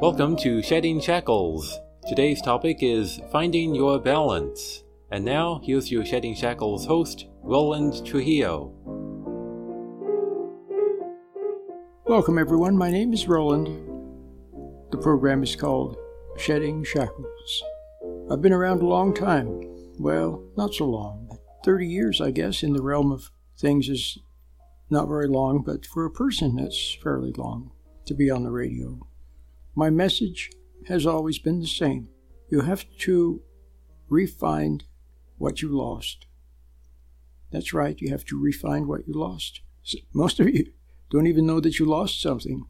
Welcome to Shedding Shackles. Today's topic is Finding Your Balance. And now, here's your Shedding Shackles host, Roland Trujillo. Welcome, everyone. My name is Roland. The program is called Shedding Shackles. I've been around a long time. Well, not so long. 30 years, I guess, in the realm of things is not very long, but for a person, that's fairly long to be on the radio. My message has always been the same. You have to refine what you lost. That's right, you have to refine what you lost. Most of you don't even know that you lost something.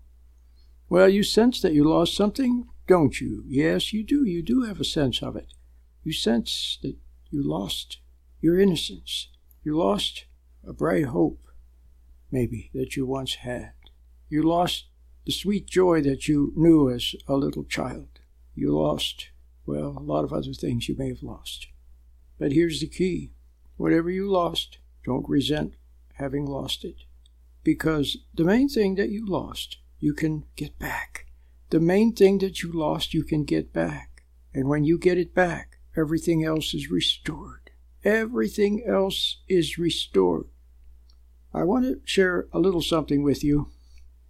Well, you sense that you lost something, don't you? Yes, you do. You do have a sense of it. You sense that you lost your innocence. You lost a bright hope, maybe, that you once had. You lost the sweet joy that you knew as a little child. You lost, well, a lot of other things you may have lost. But here's the key whatever you lost, don't resent having lost it. Because the main thing that you lost, you can get back. The main thing that you lost, you can get back. And when you get it back, everything else is restored. Everything else is restored. I want to share a little something with you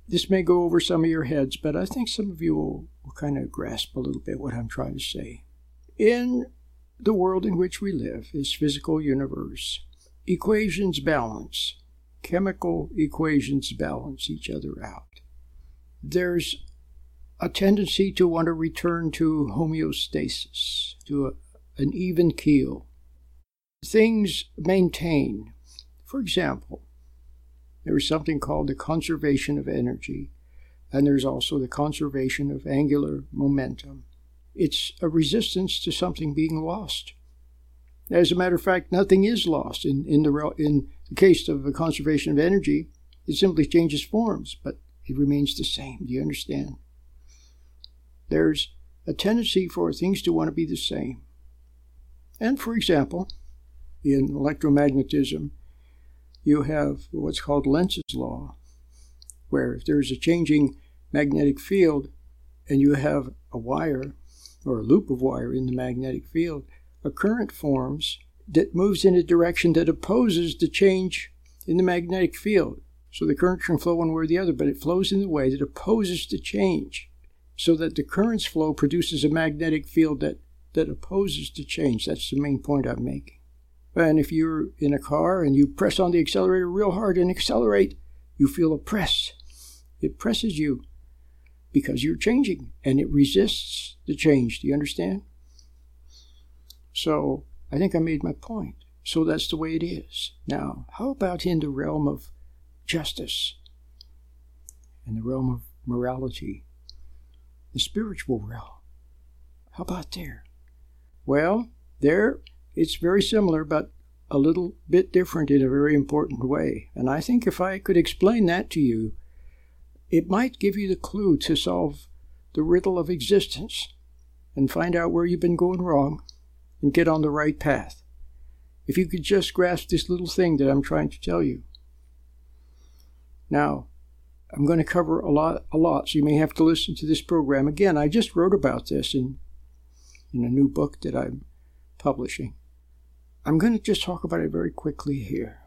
this may go over some of your heads, but I think some of you will, will kind of grasp a little bit what I'm trying to say. In the world in which we live, this physical universe, equations balance. Chemical equations balance each other out. There's a tendency to want to return to homeostasis, to a, an even keel. Things maintain. For example, there is something called the conservation of energy, and there's also the conservation of angular momentum. It's a resistance to something being lost. As a matter of fact, nothing is lost. In, in, the, in the case of the conservation of energy, it simply changes forms, but it remains the same. Do you understand? There's a tendency for things to want to be the same. And for example, in electromagnetism, you have what's called Lenz's law, where if there's a changing magnetic field and you have a wire or a loop of wire in the magnetic field, a current forms that moves in a direction that opposes the change in the magnetic field. So the current can flow one way or the other, but it flows in the way that opposes the change, so that the current's flow produces a magnetic field that, that opposes the change. That's the main point I'm making. And if you're in a car and you press on the accelerator real hard and accelerate, you feel a press. It presses you because you're changing and it resists the change. Do you understand? So I think I made my point. So that's the way it is. Now, how about in the realm of justice, in the realm of morality, the spiritual realm? How about there? Well, there it's very similar, but a little bit different in a very important way. And I think if I could explain that to you, it might give you the clue to solve the riddle of existence and find out where you've been going wrong and get on the right path. If you could just grasp this little thing that I'm trying to tell you. Now, I'm going to cover a lot, a lot, so you may have to listen to this program again. I just wrote about this in, in a new book that I'm publishing. I'm going to just talk about it very quickly here.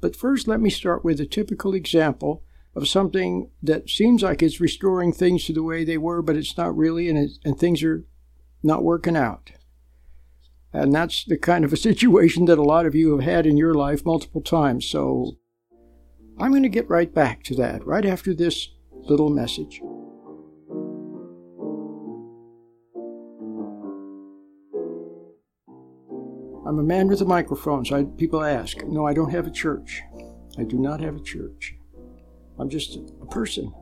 But first, let me start with a typical example of something that seems like it's restoring things to the way they were, but it's not really, and, and things are not working out. And that's the kind of a situation that a lot of you have had in your life multiple times. So I'm going to get right back to that right after this little message. I'm a man with a microphone, so I, people ask. No, I don't have a church. I do not have a church. I'm just a person.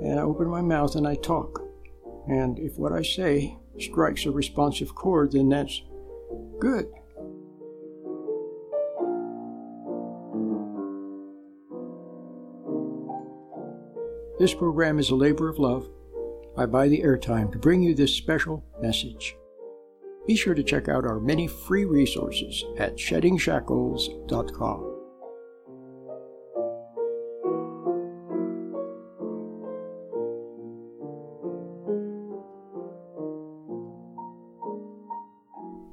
And I open my mouth and I talk. And if what I say strikes a responsive chord, then that's good. This program is a labor of love. I buy the airtime to bring you this special message. Be sure to check out our many free resources at sheddingshackles.com.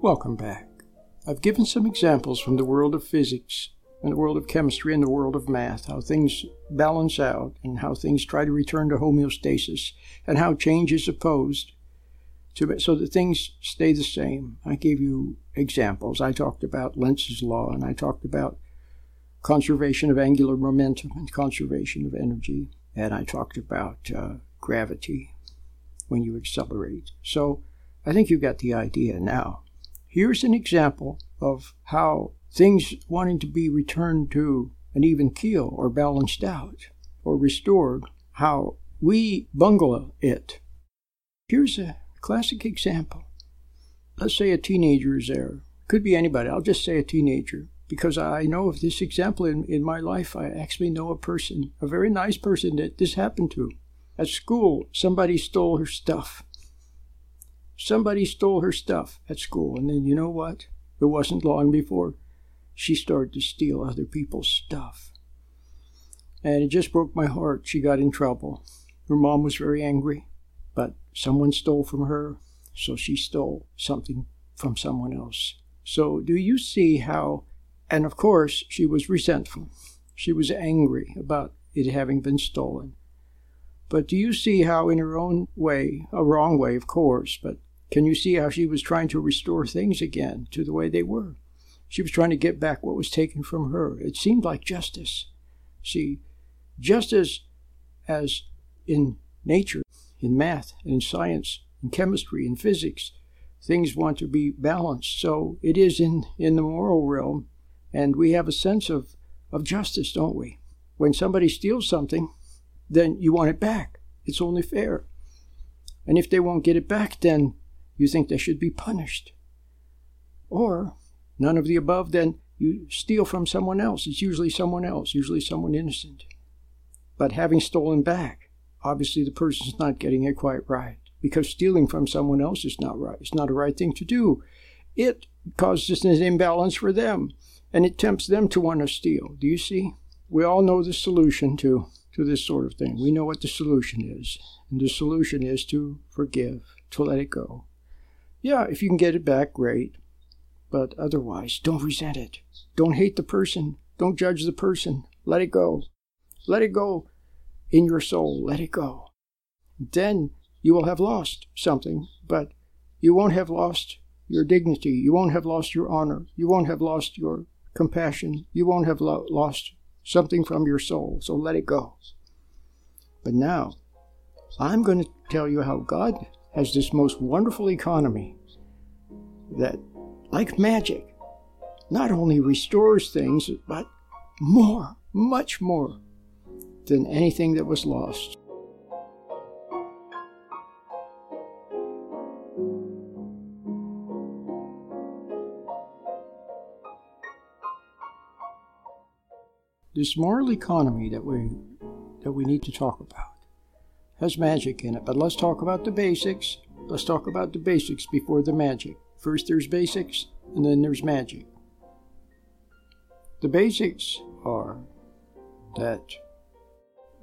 Welcome back. I've given some examples from the world of physics and the world of chemistry and the world of math, how things balance out and how things try to return to homeostasis and how change is opposed to, so that things stay the same. I gave you examples. I talked about Lenz's law and I talked about conservation of angular momentum and conservation of energy. And I talked about uh, gravity when you accelerate. So I think you've got the idea now. Here's an example of how things wanting to be returned to an even keel or balanced out or restored, how we bungle it. Here's a classic example. Let's say a teenager is there. Could be anybody. I'll just say a teenager because I know of this example in, in my life. I actually know a person, a very nice person that this happened to. At school, somebody stole her stuff. Somebody stole her stuff at school, and then you know what? It wasn't long before she started to steal other people's stuff. And it just broke my heart. She got in trouble. Her mom was very angry, but someone stole from her, so she stole something from someone else. So, do you see how? And of course, she was resentful. She was angry about it having been stolen. But do you see how, in her own way, a wrong way, of course, but can you see how she was trying to restore things again to the way they were? She was trying to get back what was taken from her. It seemed like justice. See, just as, as in nature, in math, in science, in chemistry, in physics, things want to be balanced. So it is in, in the moral realm, and we have a sense of, of justice, don't we? When somebody steals something, then you want it back. It's only fair. And if they won't get it back, then you think they should be punished. Or, none of the above, then you steal from someone else. It's usually someone else, usually someone innocent. But having stolen back, obviously the person's not getting it quite right because stealing from someone else is not right. It's not a right thing to do. It causes an imbalance for them and it tempts them to want to steal. Do you see? We all know the solution to, to this sort of thing. We know what the solution is. And the solution is to forgive, to let it go. Yeah, if you can get it back, great. But otherwise, don't resent it. Don't hate the person. Don't judge the person. Let it go. Let it go in your soul. Let it go. Then you will have lost something, but you won't have lost your dignity. You won't have lost your honor. You won't have lost your compassion. You won't have lo- lost something from your soul. So let it go. But now, I'm going to tell you how God has this most wonderful economy that, like magic, not only restores things, but more, much more than anything that was lost. This moral economy that we that we need to talk about has magic in it. But let's talk about the basics. Let's talk about the basics before the magic. First, there's basics, and then there's magic. The basics are that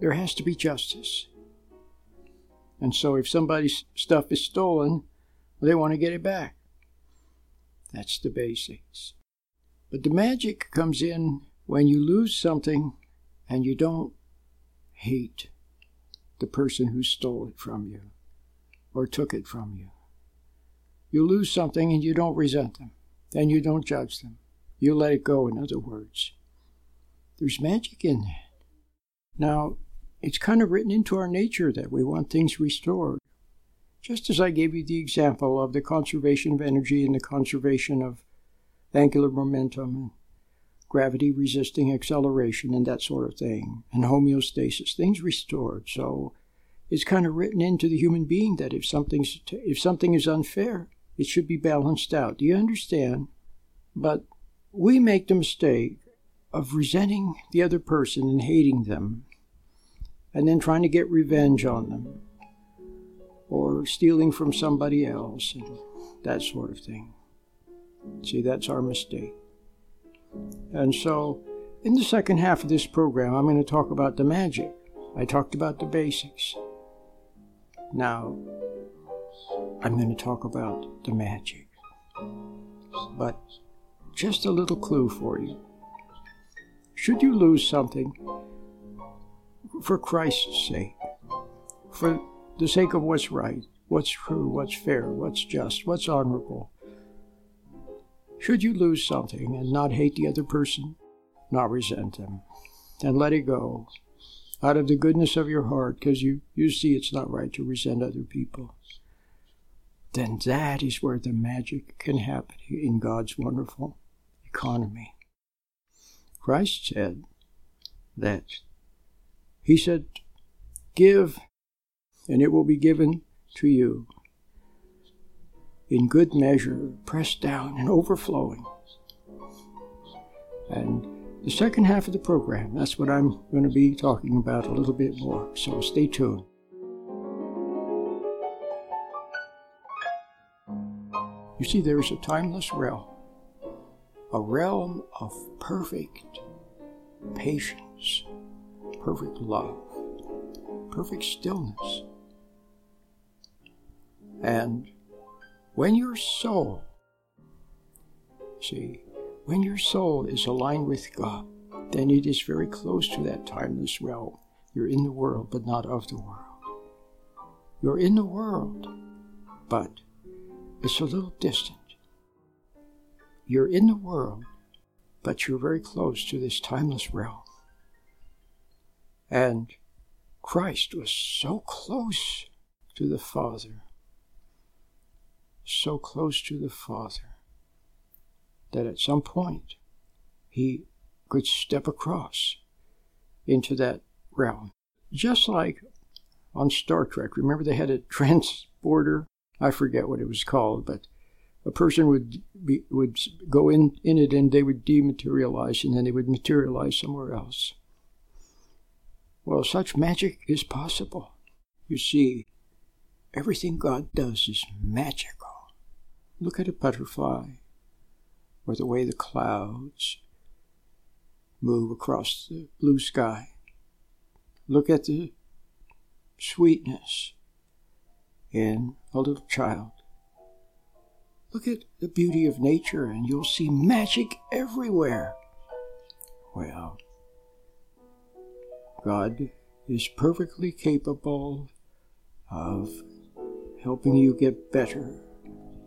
there has to be justice. And so, if somebody's stuff is stolen, they want to get it back. That's the basics. But the magic comes in when you lose something and you don't hate the person who stole it from you or took it from you. You lose something and you don't resent them, then you don't judge them. You let it go, in other words. There's magic in that. Now, it's kind of written into our nature that we want things restored. Just as I gave you the example of the conservation of energy and the conservation of angular momentum and gravity resisting acceleration and that sort of thing, and homeostasis, things restored. So it's kind of written into the human being that if something's if something is unfair, it should be balanced out. Do you understand? But we make the mistake of resenting the other person and hating them, and then trying to get revenge on them, or stealing from somebody else. And that sort of thing. See, that's our mistake. And so, in the second half of this program, I'm going to talk about the magic. I talked about the basics. Now, I'm going to talk about the magic. But just a little clue for you. Should you lose something, for Christ's sake, for the sake of what's right, what's true, what's fair, what's just, what's honorable, should you lose something and not hate the other person, not resent them, and let it go out of the goodness of your heart because you, you see it's not right to resent other people, then that is where the magic can happen in God's wonderful economy. Christ said that He said, Give, and it will be given to you in good measure, pressed down and overflowing. And the second half of the program, that's what I'm going to be talking about a little bit more, so stay tuned. You see, there is a timeless realm, a realm of perfect patience, perfect love, perfect stillness. And when your soul, see, when your soul is aligned with God, then it is very close to that timeless realm. You're in the world, but not of the world. You're in the world, but it's a little distant. You're in the world, but you're very close to this timeless realm. And Christ was so close to the Father, so close to the Father, that at some point he could step across into that realm. Just like on Star Trek, remember they had a transporter? I forget what it was called, but a person would be, would go in, in it and they would dematerialize and then they would materialize somewhere else. Well, such magic is possible. You see, everything God does is magical. Look at a butterfly, or the way the clouds move across the blue sky. Look at the sweetness in a little child. Look at the beauty of nature, and you'll see magic everywhere. Well, God is perfectly capable of helping you get better,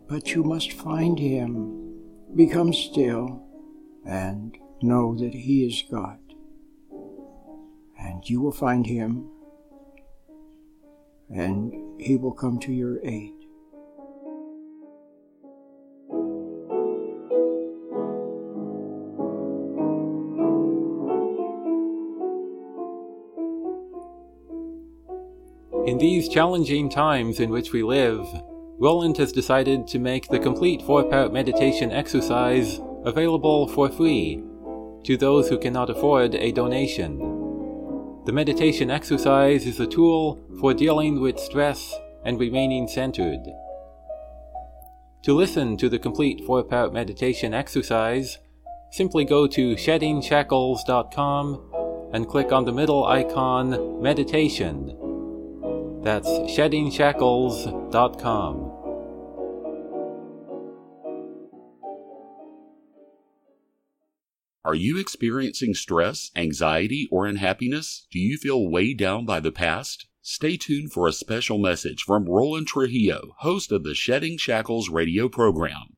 but you must find Him, become still, and know that He is God. And you will find Him, and He will come to your aid. In these challenging times in which we live, Roland has decided to make the complete four part meditation exercise available for free to those who cannot afford a donation. The meditation exercise is a tool for dealing with stress and remaining centered. To listen to the complete four part meditation exercise, simply go to sheddingshackles.com and click on the middle icon Meditation that's sheddingshackles.com. Are you experiencing stress, anxiety, or unhappiness? Do you feel weighed down by the past? Stay tuned for a special message from Roland Trujillo, host of the Shedding Shackles radio program.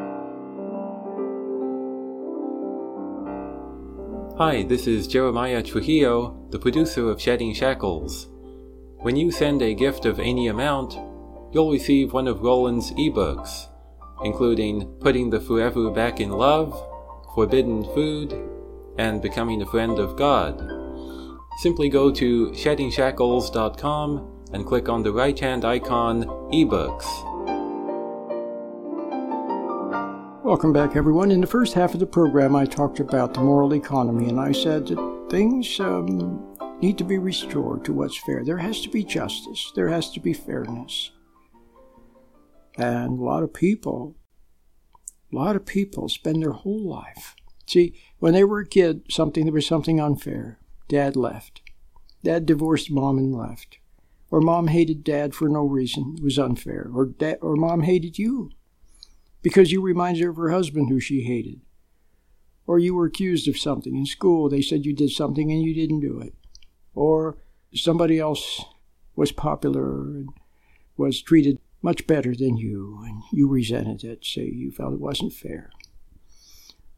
Hi, this is Jeremiah Trujillo, the producer of Shedding Shackles. When you send a gift of any amount, you'll receive one of Roland's ebooks. including putting the Forever back in love, forbidden food, and becoming a friend of God. Simply go to sheddingshackles.com and click on the right hand icon eBooks. Welcome back, everyone. In the first half of the program, I talked about the moral economy, and I said that things um, need to be restored to what's fair. There has to be justice, there has to be fairness. And a lot of people, a lot of people spend their whole life. See, when they were a kid, something there was something unfair. Dad left. Dad divorced mom and left. Or mom hated dad for no reason. It was unfair. Or dad or mom hated you because you reminded her of her husband who she hated. Or you were accused of something in school. They said you did something and you didn't do it. Or somebody else was popular and was treated much better than you, and you resented it, say you felt it wasn't fair.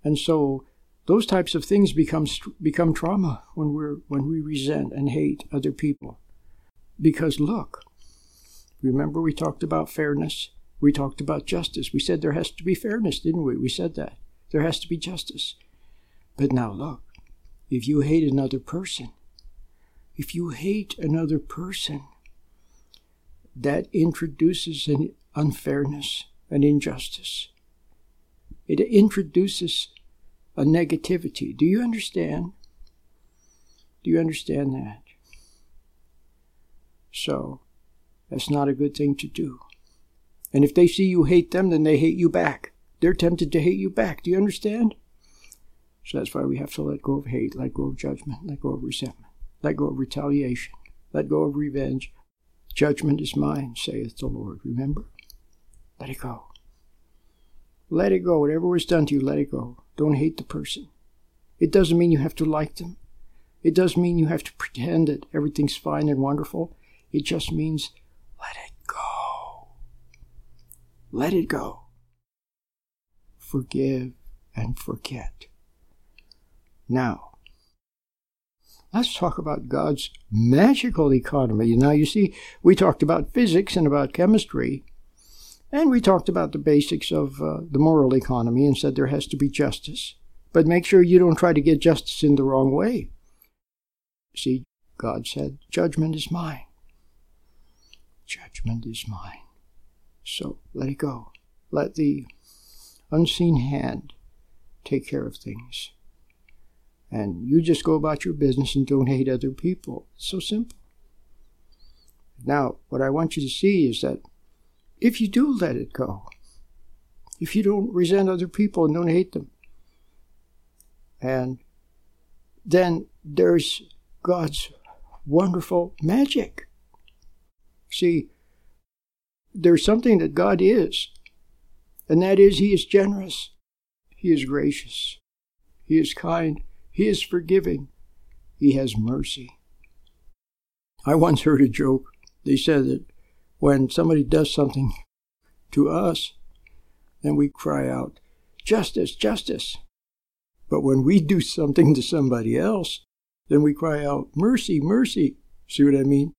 And so those types of things become become trauma when we're when we resent and hate other people. Because look, remember we talked about fairness, we talked about justice. We said there has to be fairness, didn't we? We said that. There has to be justice. But now look, if you hate another person, if you hate another person, that introduces an unfairness, an injustice. It introduces a negativity. Do you understand? Do you understand that? So, that's not a good thing to do. And if they see you hate them, then they hate you back. They're tempted to hate you back. Do you understand? So that's why we have to let go of hate, let go of judgment, let go of resentment, let go of retaliation, let go of revenge, Judgment is mine, saith the Lord. Remember? Let it go. Let it go. Whatever was done to you, let it go. Don't hate the person. It doesn't mean you have to like them. It doesn't mean you have to pretend that everything's fine and wonderful. It just means let it. Let it go. Forgive and forget. Now, Let's talk about God's magical economy. Now, you see, we talked about physics and about chemistry, and we talked about the basics of uh, the moral economy and said there has to be justice. But make sure you don't try to get justice in the wrong way. See, God said, Judgment is mine. Judgment is mine. So let it go. Let the unseen hand take care of things and you just go about your business and don't hate other people. It's so simple. Now, what I want you to see is that if you do let it go, if you don't resent other people and don't hate them, and then there's God's wonderful magic. See, there's something that God is, and that is He is generous, He is gracious, He is kind, he is forgiving. He has mercy. I once heard a joke. They said that when somebody does something to us, then we cry out, Justice, justice. But when we do something to somebody else, then we cry out, Mercy, mercy. See what I mean?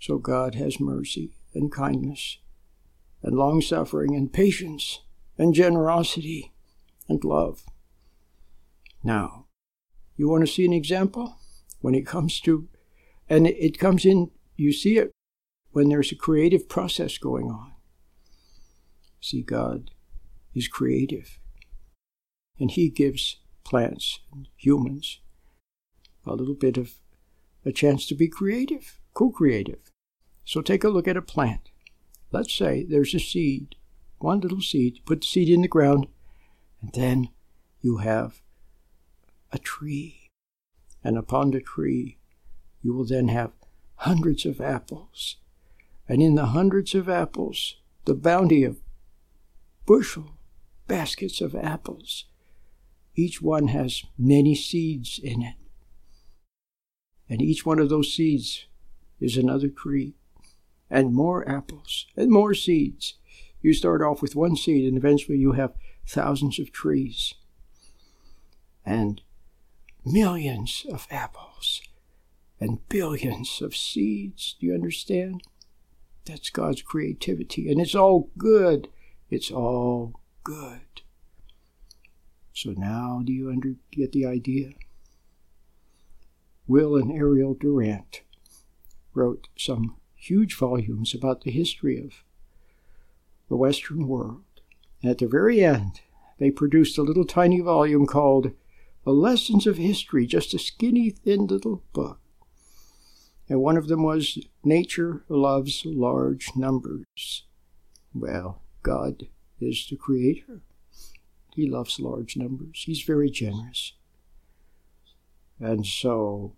So God has mercy and kindness and long suffering and patience and generosity and love. Now, you want to see an example? When it comes to, and it comes in, you see it when there's a creative process going on. See, God is creative, and He gives plants and humans a little bit of a chance to be creative, co creative. So take a look at a plant. Let's say there's a seed, one little seed, put the seed in the ground, and then you have a tree, and upon the tree you will then have hundreds of apples, and in the hundreds of apples, the bounty of bushel baskets of apples. Each one has many seeds in it. And each one of those seeds is another tree, and more apples, and more seeds. You start off with one seed, and eventually you have thousands of trees. And millions of apples and billions of seeds. Do you understand? That's God's creativity. And it's all good. It's all good. So now do you under, get the idea? Will and Ariel Durant wrote some huge volumes about the history of the Western world. And at the very end, they produced a little tiny volume called The Lessons of History, just a skinny, thin little book. And one of them was Nature Loves Large Numbers. Well, God is the creator. He loves large numbers. He's very generous. And so,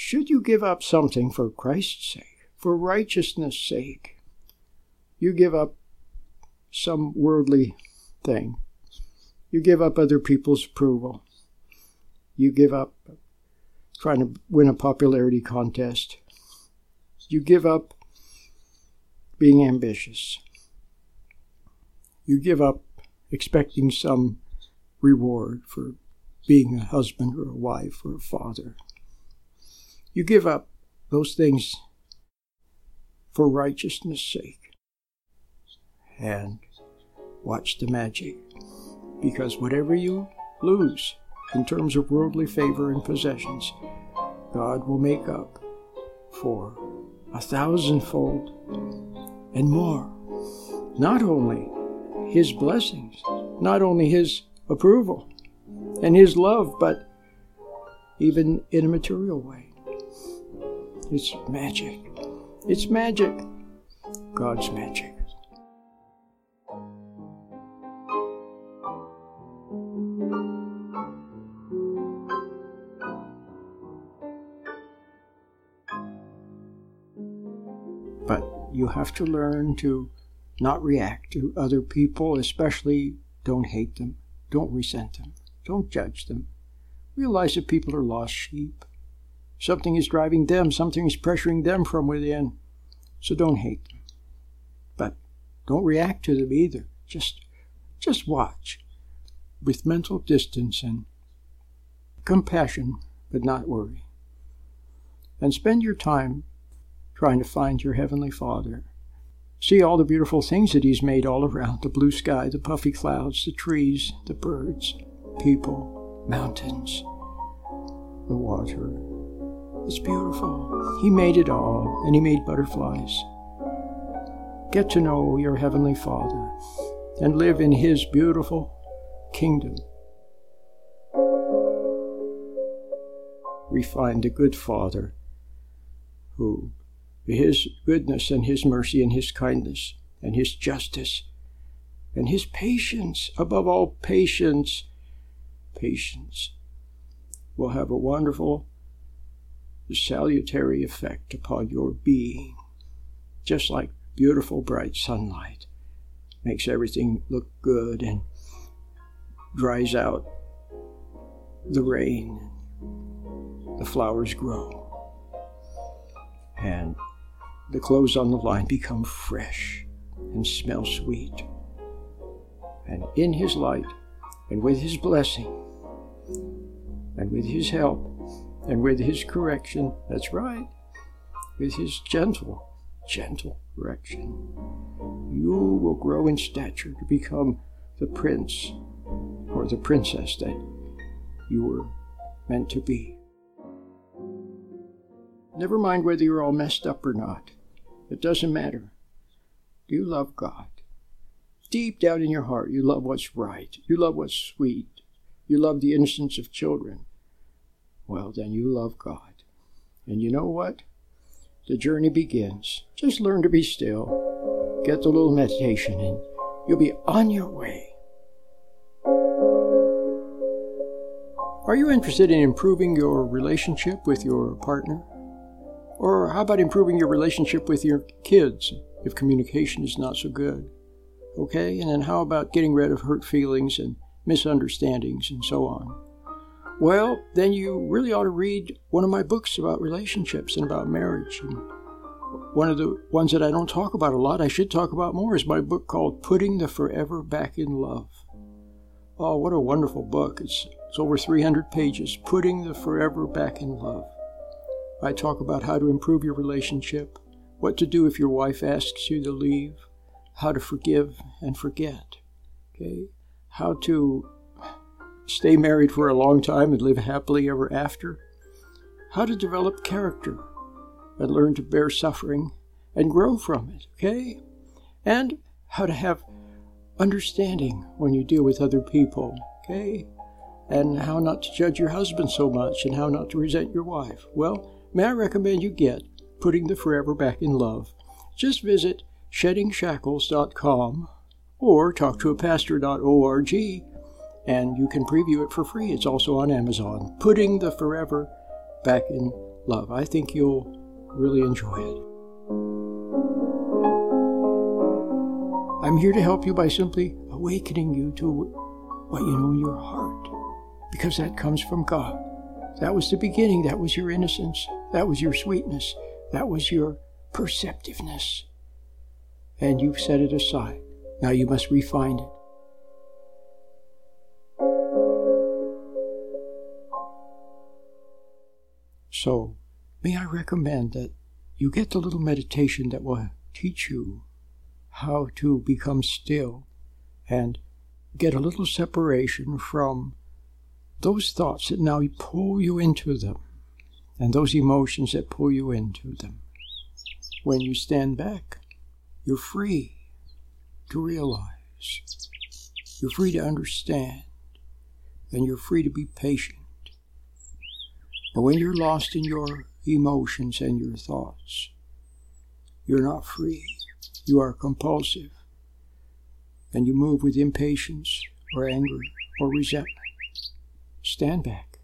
should you give up something for Christ's sake, for righteousness' sake, you give up some worldly thing. You give up other people's approval. You give up trying to win a popularity contest. You give up being ambitious. You give up expecting some reward for being a husband or a wife or a father. You give up those things for righteousness' sake. And watch the magic. Because whatever you lose in terms of worldly favor and possessions, God will make up for a thousandfold and more. Not only His blessings, not only His approval and His love, but even in a material way. It's magic. It's magic. God's magic. But you have to learn to not react to other people, especially don't hate them, don't resent them, don't judge them. Realize that people are lost sheep. Something is driving them, something is pressuring them from within. So don't hate them. But don't react to them either. Just just watch with mental distance and compassion, but not worry. And spend your time trying to find your Heavenly Father. See all the beautiful things that He's made all around the blue sky, the puffy clouds, the trees, the birds, people, mountains, the water. It's beautiful. He made it all, and He made butterflies. Get to know your Heavenly Father and live in His beautiful kingdom. We find a good Father who his goodness and His mercy and His kindness and His justice and His patience, above all, patience, patience will have a wonderful, salutary effect upon your being, just like beautiful, bright sunlight makes everything look good and dries out the rain, the flowers grow. And the clothes on the line become fresh and smell sweet. And in His light, and with His blessing, and with His help, and with His correction, that's right, with His gentle, gentle correction, you will grow in stature to become the prince or the princess that you were meant to be. Never mind whether you're all messed up or not. It doesn't matter. Do you love God? Deep down in your heart, you love what's right. You love what's sweet. You love the innocence of children. Well, then you love God. And you know what? The journey begins. Just learn to be still. Get the little meditation, and you'll be on your way. Are you interested in improving your relationship with your partner? Or how about improving your relationship with your kids if communication is not so good? Okay, and then how about getting rid of hurt feelings and misunderstandings and so on? Well, then you really ought to read one of my books about relationships and about marriage. And one of the ones that I don't talk about a lot, I should talk about more, is my book called Putting the Forever Back in Love. Oh, what a wonderful book. It's, it's over 300 pages. Putting the Forever Back in Love. I talk about how to improve your relationship what to do if your wife asks you to leave, how to forgive and forget, okay? How to stay married for a long time and live happily ever after, how to develop character and learn to bear suffering and grow from it, okay? And how to have understanding when you deal with other people, okay? And how not to judge your husband so much and how not to resent your wife. Well, may I recommend you get Putting the Forever Back in Love? Just visit sheddingshackles.com or talk to a pastor.org and you can preview it for free. It's also on Amazon. Putting the Forever Back in Love. I think you'll really enjoy it. I'm here to help you by simply awakening you to what you know in your heart, because that comes from God. That was the beginning. That was your innocence. That was your sweetness. That was your perceptiveness. And you've set it aside. Now you must refine it. So, may I recommend that you get the little meditation that will teach you how to become still and get a little separation from those thoughts that now pull you into them and those emotions that pull you into them. When you stand back, you're free to realize, you're free to understand, and you're free to be patient. But when you're lost in your emotions and your thoughts, you're not free. You are compulsive. And you move with impatience or anger or resentment. Stand back,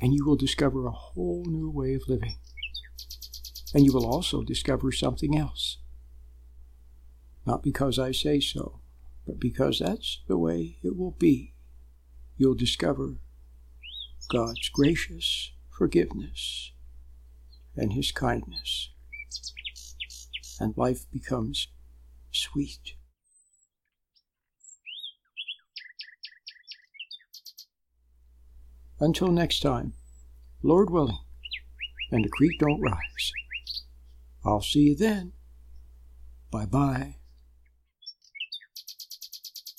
and you will discover a whole new way of living. And you will also discover something else. Not because I say so, but because that's the way it will be. You'll discover God's gracious forgiveness and His kindness, and life becomes sweet. Until next time, Lord willing, and the creek don't rise. I'll see you then. Bye bye.